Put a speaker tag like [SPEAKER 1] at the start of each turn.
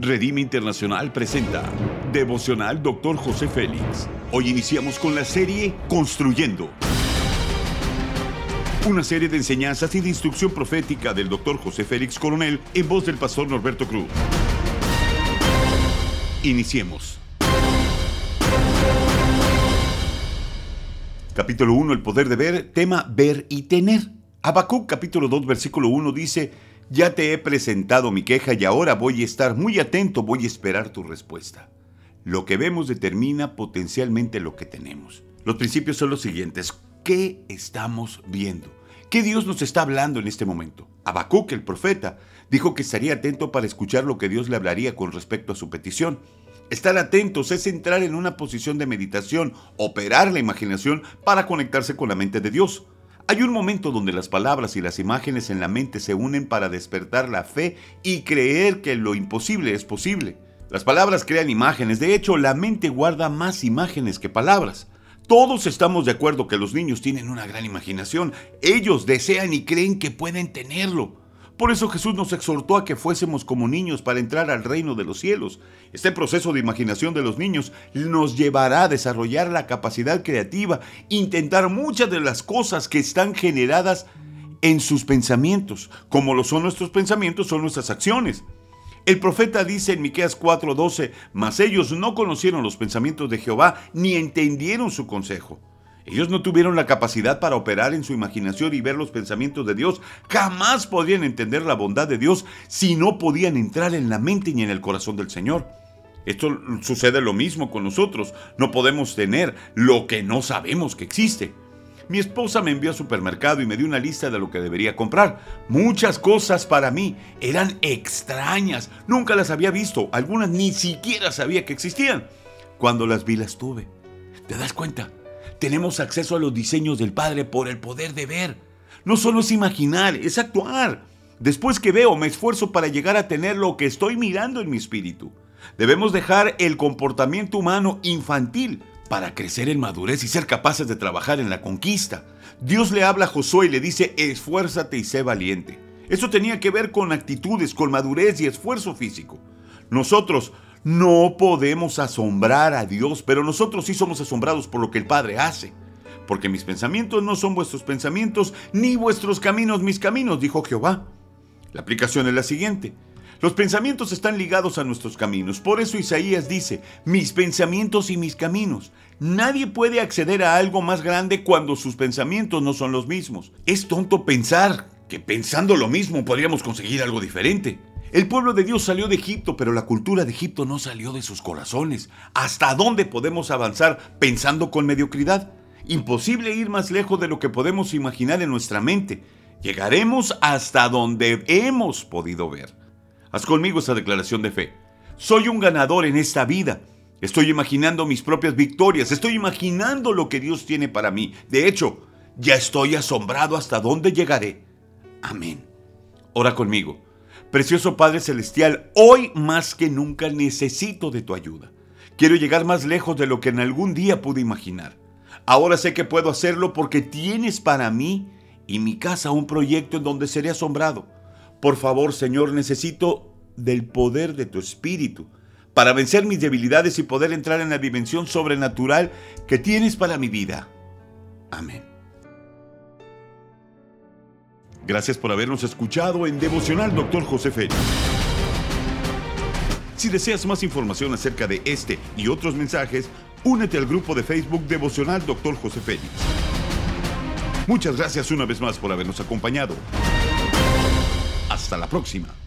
[SPEAKER 1] Redime Internacional presenta Devocional Dr. José Félix. Hoy iniciamos con la serie Construyendo. Una serie de enseñanzas y de instrucción profética del Dr. José Félix Coronel en voz del pastor Norberto Cruz. Iniciemos. Capítulo 1, el poder de ver, tema ver y tener. Habacuc capítulo 2, versículo 1 dice, ya te he presentado mi queja y ahora voy a estar muy atento, voy a esperar tu respuesta. Lo que vemos determina potencialmente lo que tenemos. Los principios son los siguientes. ¿Qué estamos viendo? ¿Qué Dios nos está hablando en este momento? Habacuc, el profeta, dijo que estaría atento para escuchar lo que Dios le hablaría con respecto a su petición. Estar atentos es entrar en una posición de meditación, operar la imaginación para conectarse con la mente de Dios. Hay un momento donde las palabras y las imágenes en la mente se unen para despertar la fe y creer que lo imposible es posible. Las palabras crean imágenes, de hecho la mente guarda más imágenes que palabras. Todos estamos de acuerdo que los niños tienen una gran imaginación, ellos desean y creen que pueden tenerlo. Por eso Jesús nos exhortó a que fuésemos como niños para entrar al reino de los cielos. Este proceso de imaginación de los niños nos llevará a desarrollar la capacidad creativa, intentar muchas de las cosas que están generadas en sus pensamientos, como lo son nuestros pensamientos, son nuestras acciones. El profeta dice en Miqueas 4:12, mas ellos no conocieron los pensamientos de Jehová ni entendieron su consejo. Ellos no tuvieron la capacidad para operar en su imaginación y ver los pensamientos de Dios. Jamás podían entender la bondad de Dios si no podían entrar en la mente ni en el corazón del Señor. Esto sucede lo mismo con nosotros. No podemos tener lo que no sabemos que existe. Mi esposa me envió al supermercado y me dio una lista de lo que debería comprar. Muchas cosas para mí eran extrañas. Nunca las había visto. Algunas ni siquiera sabía que existían. Cuando las vi las tuve. ¿Te das cuenta? Tenemos acceso a los diseños del Padre por el poder de ver. No solo es imaginar, es actuar. Después que veo, me esfuerzo para llegar a tener lo que estoy mirando en mi espíritu. Debemos dejar el comportamiento humano infantil para crecer en madurez y ser capaces de trabajar en la conquista. Dios le habla a Josué y le dice, esfuérzate y sé valiente. Eso tenía que ver con actitudes, con madurez y esfuerzo físico. Nosotros no podemos asombrar a Dios, pero nosotros sí somos asombrados por lo que el Padre hace. Porque mis pensamientos no son vuestros pensamientos, ni vuestros caminos mis caminos, dijo Jehová. La aplicación es la siguiente. Los pensamientos están ligados a nuestros caminos. Por eso Isaías dice, mis pensamientos y mis caminos. Nadie puede acceder a algo más grande cuando sus pensamientos no son los mismos. Es tonto pensar que pensando lo mismo podríamos conseguir algo diferente. El pueblo de Dios salió de Egipto, pero la cultura de Egipto no salió de sus corazones. ¿Hasta dónde podemos avanzar pensando con mediocridad? Imposible ir más lejos de lo que podemos imaginar en nuestra mente. Llegaremos hasta donde hemos podido ver. Haz conmigo esa declaración de fe. Soy un ganador en esta vida. Estoy imaginando mis propias victorias. Estoy imaginando lo que Dios tiene para mí. De hecho, ya estoy asombrado hasta dónde llegaré. Amén. Ora conmigo. Precioso Padre Celestial, hoy más que nunca necesito de tu ayuda. Quiero llegar más lejos de lo que en algún día pude imaginar. Ahora sé que puedo hacerlo porque tienes para mí y mi casa un proyecto en donde seré asombrado. Por favor, Señor, necesito del poder de tu Espíritu para vencer mis debilidades y poder entrar en la dimensión sobrenatural que tienes para mi vida. Amén. Gracias por habernos escuchado en Devocional Dr. José Félix. Si deseas más información acerca de este y otros mensajes, únete al grupo de Facebook Devocional Dr. José Félix. Muchas gracias una vez más por habernos acompañado. Hasta la próxima.